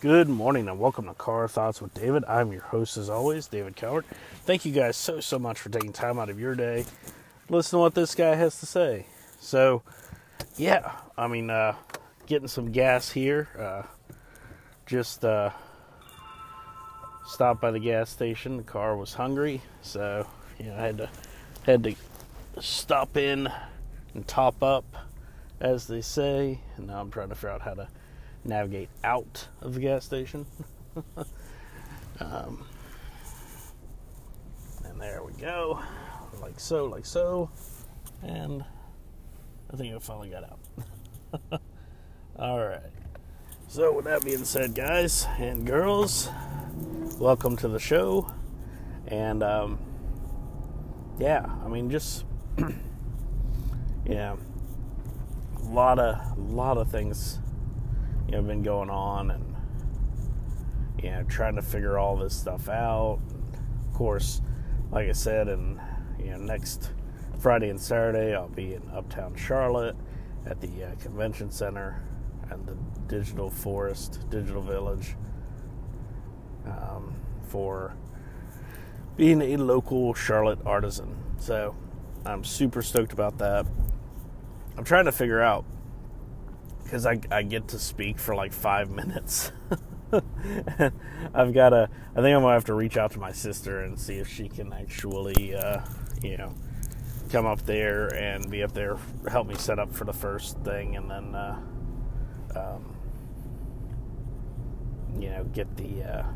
Good morning and welcome to Car Thoughts with David. I'm your host as always, David Cowart. Thank you guys so so much for taking time out of your day. Listen to what this guy has to say. So, yeah, I mean, uh, getting some gas here. Uh, just uh, stopped by the gas station. The car was hungry, so you know I had to had to stop in and top up, as they say. And now I'm trying to figure out how to navigate out of the gas station. um, and there we go, like so, like so, and I think I finally got out. All right. So, with that being said, guys and girls, welcome to the show. And um, yeah, I mean, just yeah, a lot of lot of things you know been going on and you know trying to figure all this stuff out. Of course like i said and you know next friday and saturday i'll be in uptown charlotte at the uh, convention center and the digital forest digital village um, for being a local charlotte artisan. So i'm super stoked about that. I'm trying to figure out because I, I get to speak for like five minutes. I've got to, I think I'm going to have to reach out to my sister and see if she can actually, uh, you know, come up there and be up there, help me set up for the first thing, and then, uh, um, you know, get the, uh,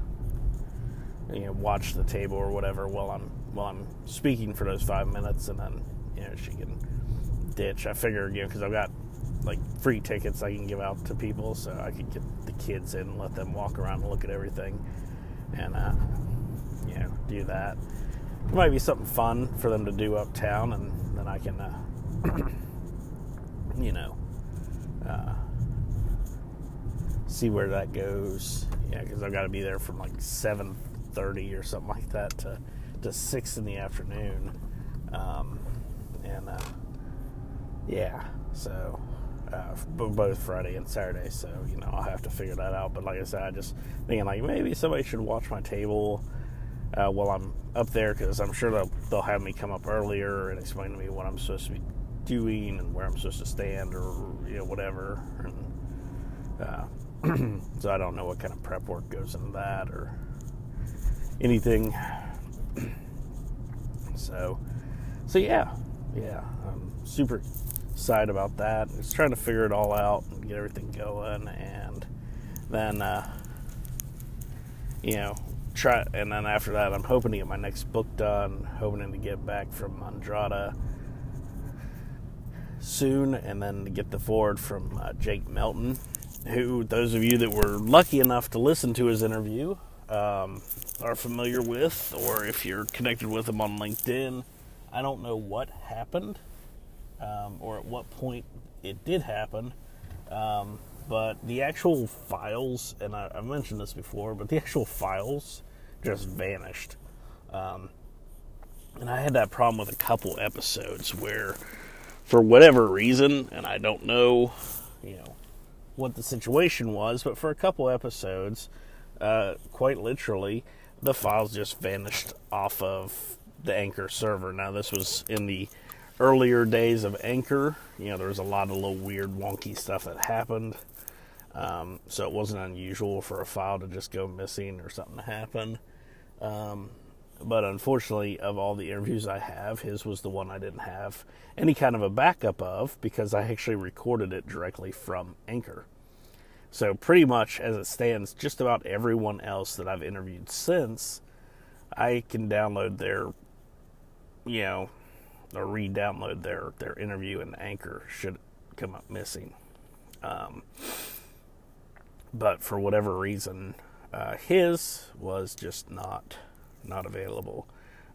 you know, watch the table or whatever while I'm while I'm speaking for those five minutes, and then you know she can ditch. I figure you know because I've got like free tickets I can give out to people, so I could get the kids in and let them walk around and look at everything, and uh, you know do that. It might be something fun for them to do uptown, and then I can, uh, you know, uh, see where that goes. Yeah, because I've got to be there from like seven thirty or something like that to to six in the afternoon, um, and uh, yeah, so uh, both Friday and Saturday. So you know I'll have to figure that out. But like I said, I just thinking like maybe somebody should watch my table uh, while I'm up there because I'm sure they'll they'll have me come up earlier and explain to me what I'm supposed to be doing and where I'm supposed to stand or you know whatever. And, uh, so I don't know what kind of prep work goes into that or anything. so so yeah yeah I'm super side about that. Just trying to figure it all out and get everything going, and then uh, you know try. And then after that, I'm hoping to get my next book done. Hoping to get back from Andrada soon, and then to get the forward from uh, Jake Melton, who those of you that were lucky enough to listen to his interview um, are familiar with, or if you're connected with him on LinkedIn. I don't know what happened um, or at what point it did happen. Um, but the actual files, and I, have mentioned this before, but the actual files just vanished. Um, and I had that problem with a couple episodes where, for whatever reason, and I don't know, you know, what the situation was, but for a couple episodes, uh, quite literally, the files just vanished off of the Anchor server. Now, this was in the earlier days of Anchor, you know, there was a lot of little weird, wonky stuff that happened. Um, so it wasn't unusual for a file to just go missing or something to happen. Um, but unfortunately, of all the interviews I have, his was the one I didn't have any kind of a backup of because I actually recorded it directly from Anchor. So, pretty much as it stands, just about everyone else that I've interviewed since, I can download their, you know, or re-download their their interview and Anchor should come up missing. Um, but for whatever reason, uh, his was just not not available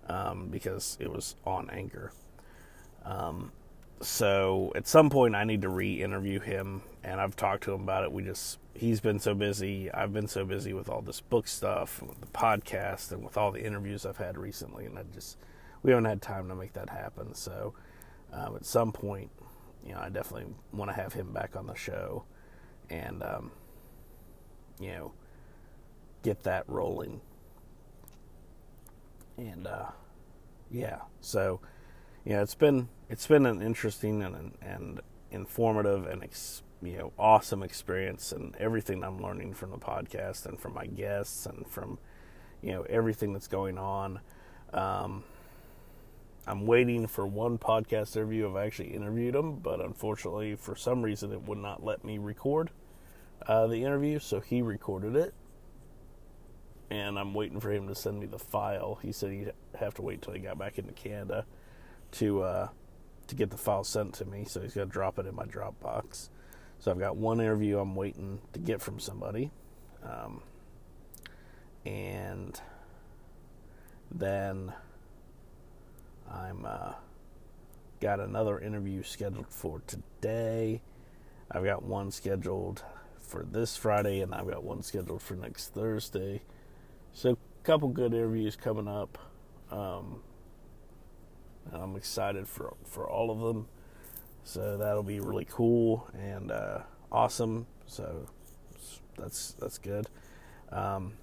um, because it was on Anchor. Um, so at some point, I need to re-interview him, and I've talked to him about it. We just he's been so busy. I've been so busy with all this book stuff, with the podcast, and with all the interviews I've had recently, and I just we haven't had time to make that happen. So um, at some point, you know, I definitely want to have him back on the show, and um, you know, get that rolling. And uh, yeah, so yeah, it's been it's been an interesting and and informative and ex, you know awesome experience, and everything I'm learning from the podcast and from my guests and from you know everything that's going on. Um, I'm waiting for one podcast interview. I've actually interviewed him, but unfortunately, for some reason, it would not let me record uh, the interview, so he recorded it. And I'm waiting for him to send me the file. He said he'd have to wait till he got back into Canada to uh, to get the file sent to me. So he's gonna drop it in my Dropbox. So I've got one interview I'm waiting to get from somebody, um, and then I'm uh, got another interview scheduled for today. I've got one scheduled for this Friday, and I've got one scheduled for next Thursday. So, a couple good interviews coming up. Um, I'm excited for for all of them. So that'll be really cool and uh, awesome. So that's that's good. Um,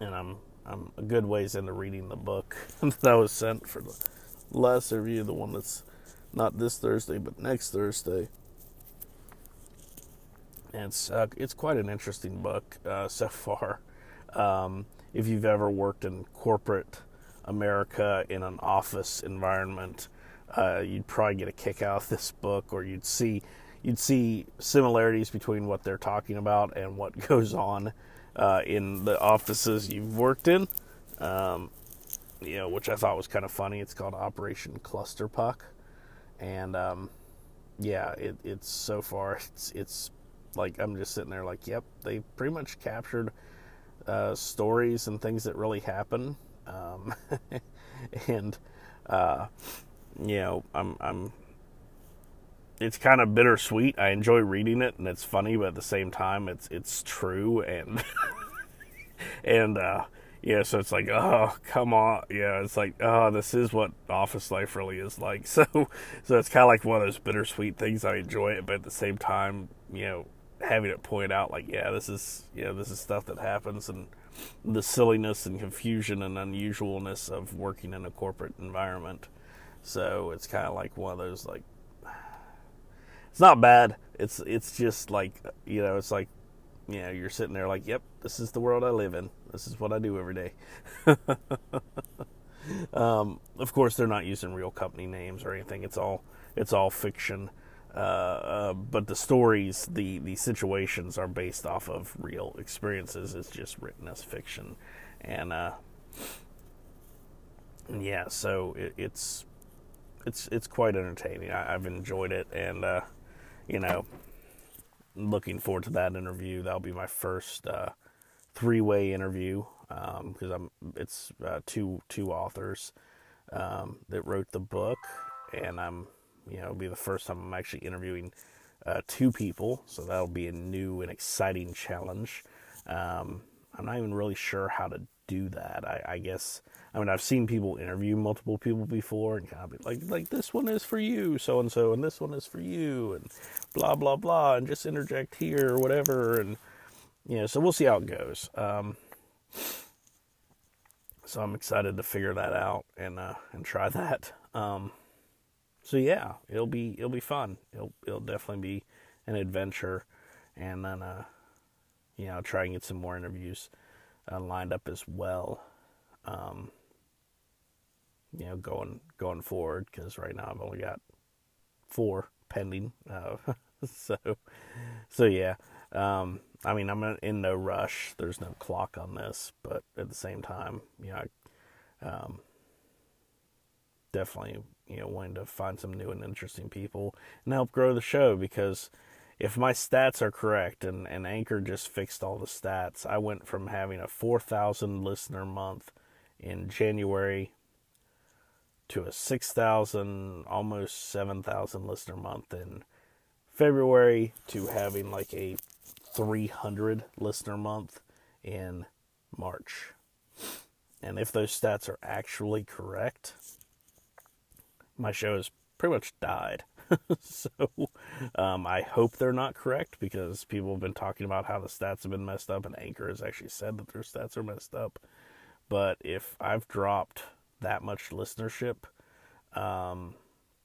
and I'm I'm a good ways into reading the book that I was sent for the last review, the one that's not this Thursday but next Thursday. And it's uh, it's quite an interesting book uh, so far. Um, if you've ever worked in corporate America in an office environment, uh, you'd probably get a kick out of this book, or you'd see you'd see similarities between what they're talking about and what goes on uh, in the offices you've worked in. Um, you know, which I thought was kind of funny. It's called Operation Clusterfuck, and um, yeah, it, it's so far it's it's like I'm just sitting there like, yep, they pretty much captured uh, stories and things that really happen, um, and uh, you know, I'm I'm. It's kind of bittersweet. I enjoy reading it, and it's funny, but at the same time, it's it's true, and and uh, yeah, so it's like, oh, come on, yeah, it's like, oh, this is what office life really is like. So, so it's kind of like one of those bittersweet things. I enjoy it, but at the same time, you know, having it point out like, yeah, this is, you know, this is stuff that happens, and the silliness and confusion and unusualness of working in a corporate environment. So it's kind of like one of those like, it's not bad. It's it's just like you know, it's like you know, you're sitting there like, yep, this is the world I live in. This is what I do every day. um, of course, they're not using real company names or anything. It's all it's all fiction. Uh, uh, but the stories, the the situations are based off of real experiences. It's just written as fiction, and uh, yeah, so it, it's it's it's quite entertaining. I, have enjoyed it, and uh, you know, looking forward to that interview. That'll be my first uh, three-way interview because um, I'm it's uh, two two authors um, that wrote the book, and I'm you know it'll be the first time I'm actually interviewing uh, two people, so that'll be a new and exciting challenge. Um, I'm not even really sure how to do that. I, I, guess I mean I've seen people interview multiple people before and kind of be like like this one is for you, so and so, and this one is for you, and blah blah blah, and just interject here or whatever, and you know, so we'll see how it goes. Um, so I'm excited to figure that out and uh, and try that. Um, so yeah, it'll be it'll be fun. It'll it'll definitely be an adventure, and then uh, you know, try and get some more interviews uh, lined up as well. Um, you know, going going forward because right now I've only got four pending. Uh, so, so yeah. Um, I mean, I'm in no rush. There's no clock on this, but at the same time, you know, I, um, definitely you know wanting to find some new and interesting people and help grow the show because if my stats are correct and, and Anchor just fixed all the stats, I went from having a 4,000 listener month in January to a 6,000, almost 7,000 listener month in February to having like a 300 listener month in March. And if those stats are actually correct, my show has pretty much died. so um, I hope they're not correct because people have been talking about how the stats have been messed up, and Anchor has actually said that their stats are messed up. But if I've dropped that much listenership, um,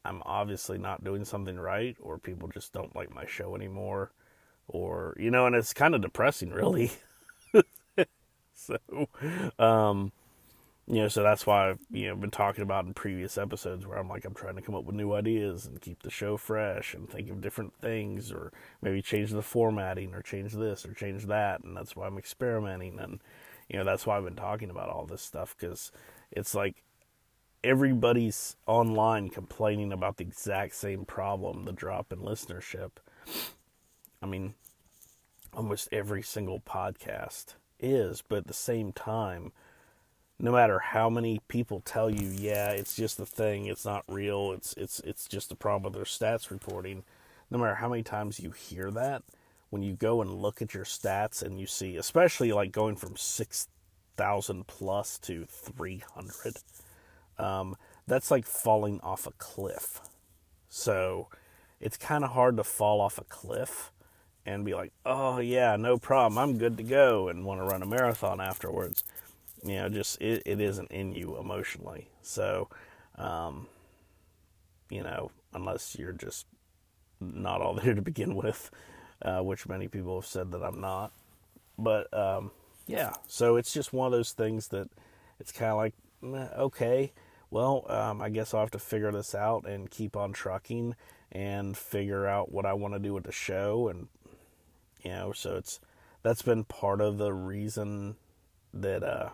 I'm obviously not doing something right, or people just don't like my show anymore, or you know, and it's kind of depressing, really. so, um, you know, so that's why I've you know been talking about in previous episodes where I'm like I'm trying to come up with new ideas and keep the show fresh and think of different things, or maybe change the formatting, or change this, or change that, and that's why I'm experimenting, and you know that's why I've been talking about all this stuff because it's like everybody's online complaining about the exact same problem, the drop in listenership. I mean, almost every single podcast is, but at the same time no matter how many people tell you, yeah, it's just a thing, it's not real, it's it's it's just a problem with their stats reporting, no matter how many times you hear that, when you go and look at your stats and you see, especially like going from six thousand plus to three hundred, um, that's like falling off a cliff. So it's kind of hard to fall off a cliff and be like, oh yeah, no problem, I'm good to go, and want to run a marathon afterwards you know, just it, it isn't in you emotionally. So, um, you know, unless you're just not all there to begin with, uh, which many people have said that I'm not. But um, yeah, so it's just one of those things that it's kind of like, okay, well, um, I guess I'll have to figure this out and keep on trucking and figure out what I want to do with the show. And, you know, so it's that's been part of the reason that, uh,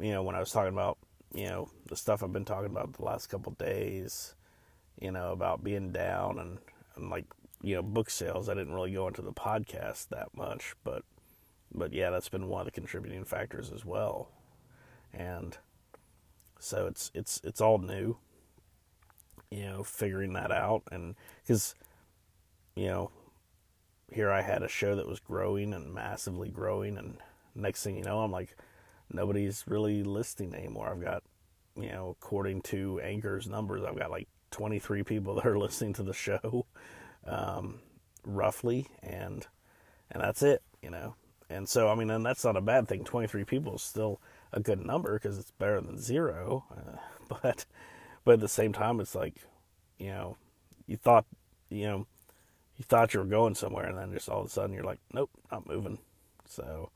you know, when I was talking about, you know, the stuff I've been talking about the last couple days, you know, about being down and, and like, you know, book sales, I didn't really go into the podcast that much, but, but yeah, that's been one of the contributing factors as well. And so it's, it's, it's all new, you know, figuring that out. And cause, you know, here I had a show that was growing and massively growing. And next thing you know, I'm like, nobody's really listening anymore. I've got, you know, according to Anchor's numbers, I've got like 23 people that are listening to the show, um, roughly, and and that's it, you know. And so, I mean, and that's not a bad thing. 23 people is still a good number because it's better than zero. Uh, but but at the same time, it's like, you know, you thought, you know, you thought you were going somewhere, and then just all of a sudden you're like, nope, not moving. So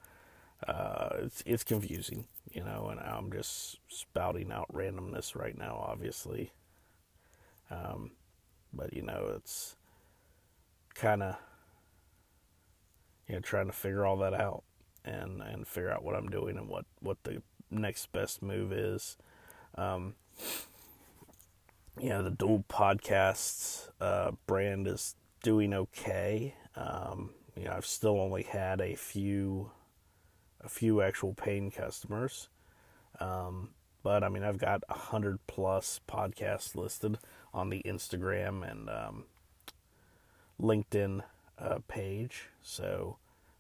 uh, it's it's confusing, you know, and I'm just spouting out randomness right now, obviously. Um, but you know, it's kind of you know trying to figure all that out and and figure out what I'm doing and what what the next best move is. Um, you know, the dual podcasts uh, brand is doing okay. Um, you know, I've still only had a few a few actual paying customers. Um, but I mean, I've got a hundred plus podcasts listed on the Instagram and um, LinkedIn uh, page. So,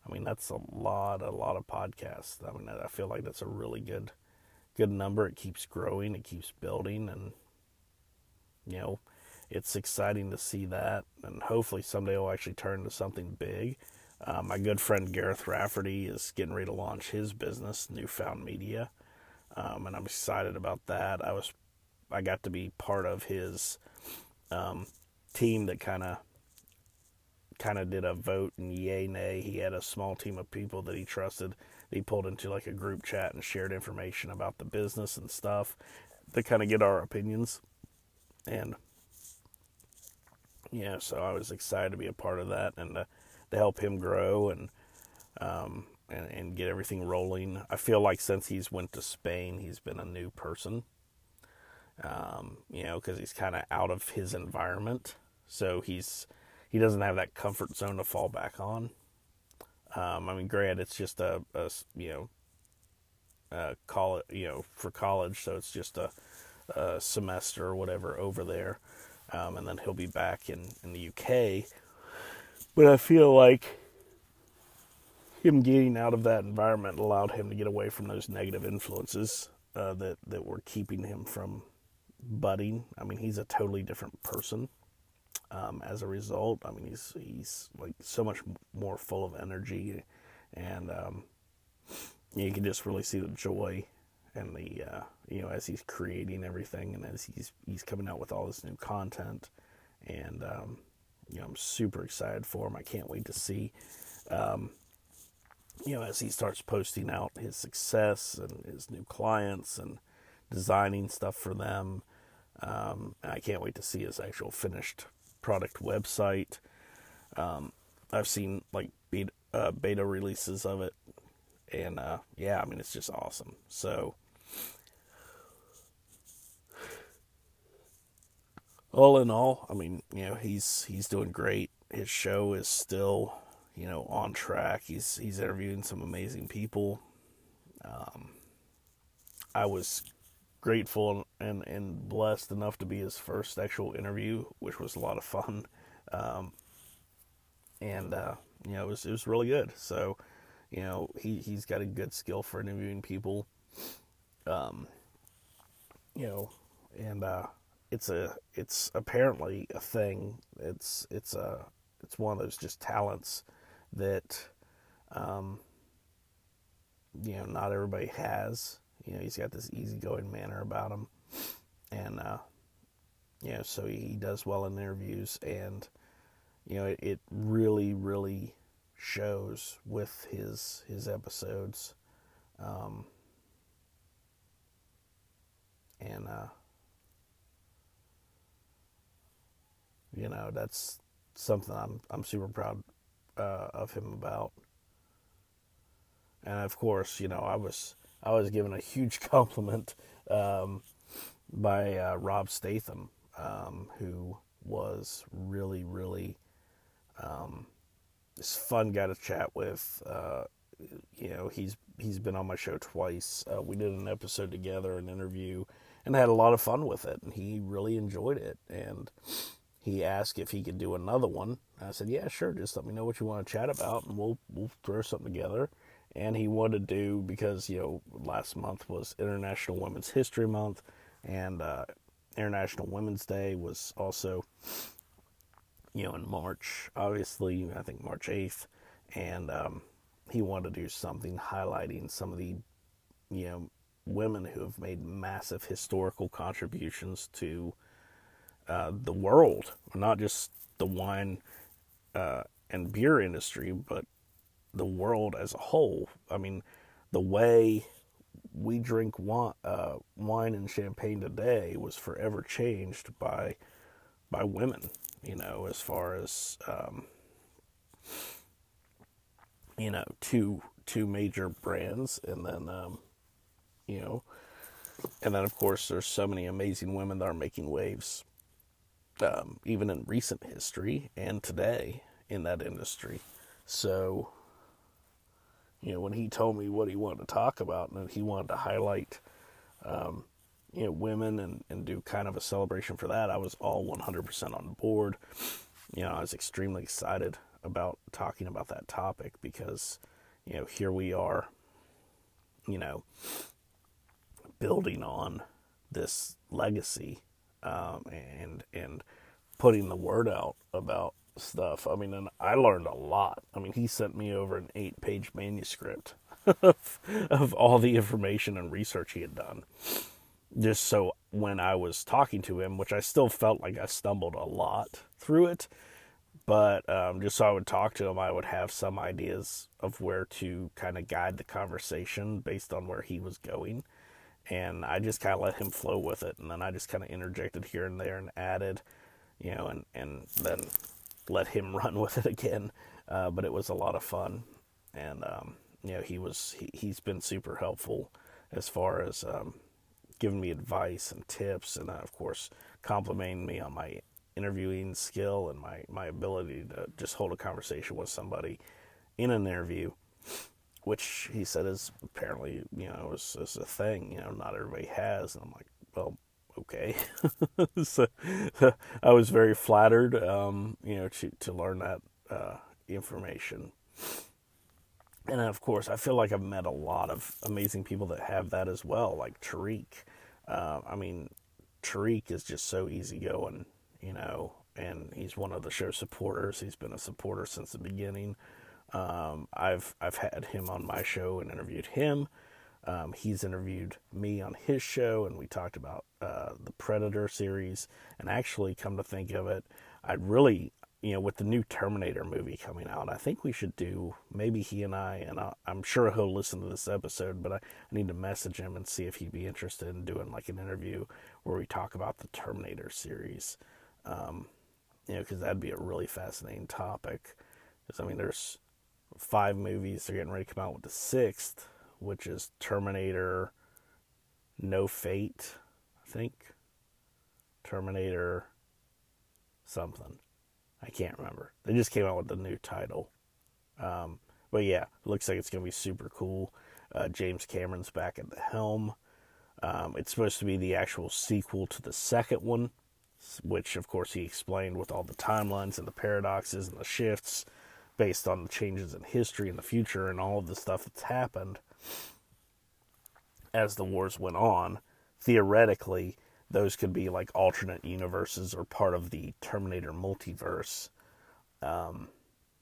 I mean, that's a lot, a lot of podcasts. I mean, I feel like that's a really good, good number. It keeps growing, it keeps building, and you know, it's exciting to see that. And hopefully, someday it'll actually turn into something big. Uh, my good friend Gareth Rafferty is getting ready to launch his business, Newfound Media, um, and I'm excited about that. I was, I got to be part of his um, team that kind of, kind of did a vote and yay nay. He had a small team of people that he trusted. He pulled into like a group chat and shared information about the business and stuff to kind of get our opinions, and yeah, so I was excited to be a part of that and. Uh, to help him grow and um, and, and get everything rolling. I feel like since he's went to Spain, he's been a new person. Um, you know, because he's kind of out of his environment, so he's he doesn't have that comfort zone to fall back on. Um, I mean, granted, it's just a, a you know, a call it you know for college, so it's just a, a semester or whatever over there, um, and then he'll be back in in the UK but I feel like him getting out of that environment allowed him to get away from those negative influences uh, that that were keeping him from budding. I mean, he's a totally different person. Um, as a result. I mean, he's he's like so much more full of energy, and um, you can just really see the joy and the uh, you know as he's creating everything and as he's he's coming out with all this new content, and um, you know I'm super excited for him. I can't wait to see. Um, you know, as he starts posting out his success and his new clients and designing stuff for them, um, I can't wait to see his actual finished product website. Um, I've seen like beta, uh, beta releases of it, and uh, yeah, I mean it's just awesome. So, all in all, I mean you know he's he's doing great. His show is still you know on track. He's he's interviewing some amazing people. Um, I was grateful and, and blessed enough to be his first actual interview, which was a lot of fun. Um, and, uh, you know, it was, it was really good. So, you know, he, he's got a good skill for interviewing people. Um, you know, and, uh, it's a, it's apparently a thing. It's, it's a, it's one of those just talents that, um, you know, not everybody has you know, he's got this easygoing manner about him, and uh, you know, so he does well in interviews, and you know, it, it really, really shows with his his episodes, um, and uh, you know, that's something I'm I'm super proud uh, of him about. And of course, you know, I was I was given a huge compliment um, by uh, Rob Statham, um, who was really, really um, this fun guy to chat with. Uh, you know, he's he's been on my show twice. Uh, we did an episode together, an interview, and had a lot of fun with it. And he really enjoyed it. And he asked if he could do another one. I said, "Yeah, sure. Just let me know what you want to chat about, and we'll we'll throw something together." And he wanted to do because you know last month was International Women's History Month, and uh, International Women's Day was also you know in March. Obviously, I think March eighth, and um, he wanted to do something highlighting some of the you know women who have made massive historical contributions to uh, the world, not just the wine uh, and beer industry, but the world as a whole. I mean, the way we drink wine, uh, wine and champagne today was forever changed by by women. You know, as far as um, you know, two two major brands, and then um, you know, and then of course there's so many amazing women that are making waves, um, even in recent history and today in that industry. So you know, when he told me what he wanted to talk about and he wanted to highlight, um, you know, women and, and do kind of a celebration for that, I was all 100% on board. You know, I was extremely excited about talking about that topic because, you know, here we are, you know, building on this legacy um, and and putting the word out about stuff. I mean, and I learned a lot. I mean, he sent me over an eight page manuscript of, of all the information and research he had done. Just so when I was talking to him, which I still felt like I stumbled a lot through it, but um, just so I would talk to him, I would have some ideas of where to kind of guide the conversation based on where he was going. And I just kind of let him flow with it. And then I just kind of interjected here and there and added, you know, and, and then let him run with it again. Uh, but it was a lot of fun, and um, you know he was he, he's been super helpful as far as um, giving me advice and tips, and uh, of course complimenting me on my interviewing skill and my my ability to just hold a conversation with somebody in an interview, which he said is apparently you know is, is a thing you know not everybody has, and I'm like well okay. so I was very flattered, um, you know, to to learn that uh, information. And of course, I feel like I've met a lot of amazing people that have that as well, like Tariq. Uh, I mean, Tariq is just so easygoing, you know, and he's one of the show supporters. He's been a supporter since the beginning. Um, I've I've had him on my show and interviewed him. Um, he's interviewed me on his show, and we talked about uh, the Predator series. And actually, come to think of it, I really, you know, with the new Terminator movie coming out, I think we should do maybe he and I, and i am sure he'll listen to this episode, but I, I need to message him and see if he'd be interested in doing like an interview where we talk about the Terminator series. Um, you know, because that'd be a really fascinating topic. Because I mean, there's five movies. They're getting ready to come out with the sixth, which is Terminator No Fate, I think. Terminator something. I can't remember. They just came out with the new title. Um, but yeah, looks like it's going to be super cool. Uh, James Cameron's back at the helm. Um, it's supposed to be the actual sequel to the second one, which of course he explained with all the timelines and the paradoxes and the shifts based on the changes in history and the future and all of the stuff that's happened as the wars went on. Theoretically, those could be like alternate universes or part of the Terminator multiverse. Um,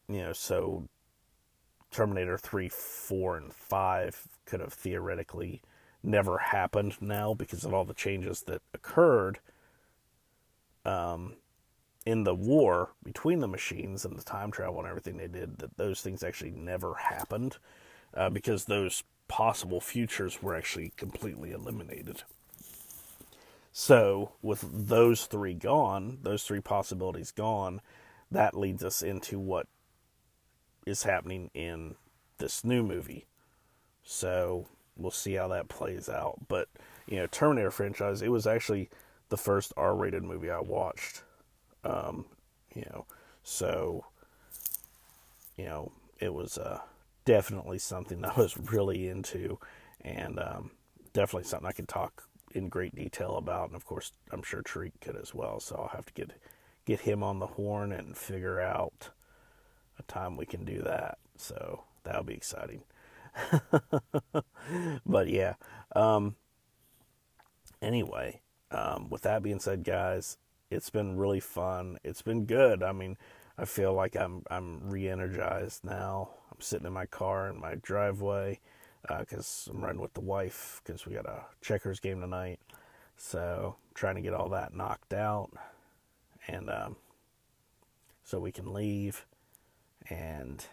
you know, so Terminator 3, 4, and 5 could have theoretically never happened now because of all the changes that occurred um, in the war between the machines and the time travel and everything they did, that those things actually never happened uh, because those possible futures were actually completely eliminated. So, with those three gone, those three possibilities gone, that leads us into what is happening in this new movie. So, we'll see how that plays out. But, you know, Terminator franchise, it was actually the first R rated movie I watched. Um, you know, so, you know, it was uh, definitely something I was really into and um, definitely something I could talk in great detail about, and of course, I'm sure Tariq could as well. So I'll have to get get him on the horn and figure out a time we can do that. So that'll be exciting. but yeah. Um, anyway, um, with that being said, guys, it's been really fun. It's been good. I mean, I feel like I'm I'm re-energized now. I'm sitting in my car in my driveway because uh, I'm running with the wife because we got a checkers game tonight. So trying to get all that knocked out, and um, so we can leave, and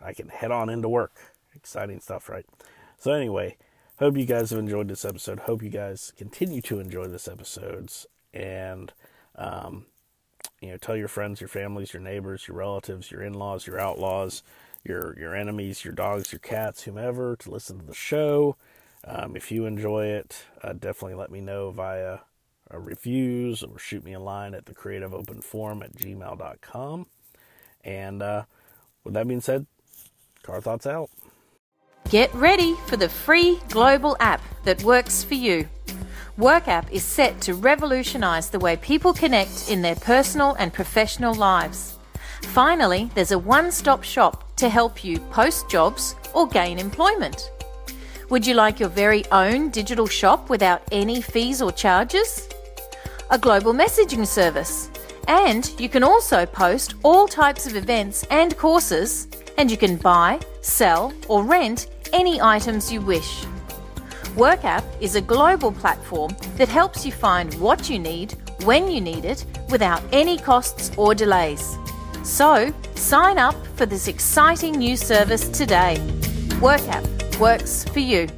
I can head on into work. Exciting stuff, right? So anyway, hope you guys have enjoyed this episode. Hope you guys continue to enjoy this episodes, and um, you know, tell your friends, your families, your neighbors, your relatives, your in-laws, your outlaws your your enemies, your dogs, your cats, whomever, to listen to the show. Um, if you enjoy it, uh, definitely let me know via uh, reviews or shoot me a line at the creative open forum at gmail.com. And uh, with that being said, Car Thoughts out. Get ready for the free global app that works for you. WorkApp is set to revolutionize the way people connect in their personal and professional lives. Finally, there's a one stop shop to help you post jobs or gain employment. Would you like your very own digital shop without any fees or charges? A global messaging service. And you can also post all types of events and courses, and you can buy, sell, or rent any items you wish. WorkApp is a global platform that helps you find what you need when you need it without any costs or delays. So, sign up for this exciting new service today. WorkApp works for you.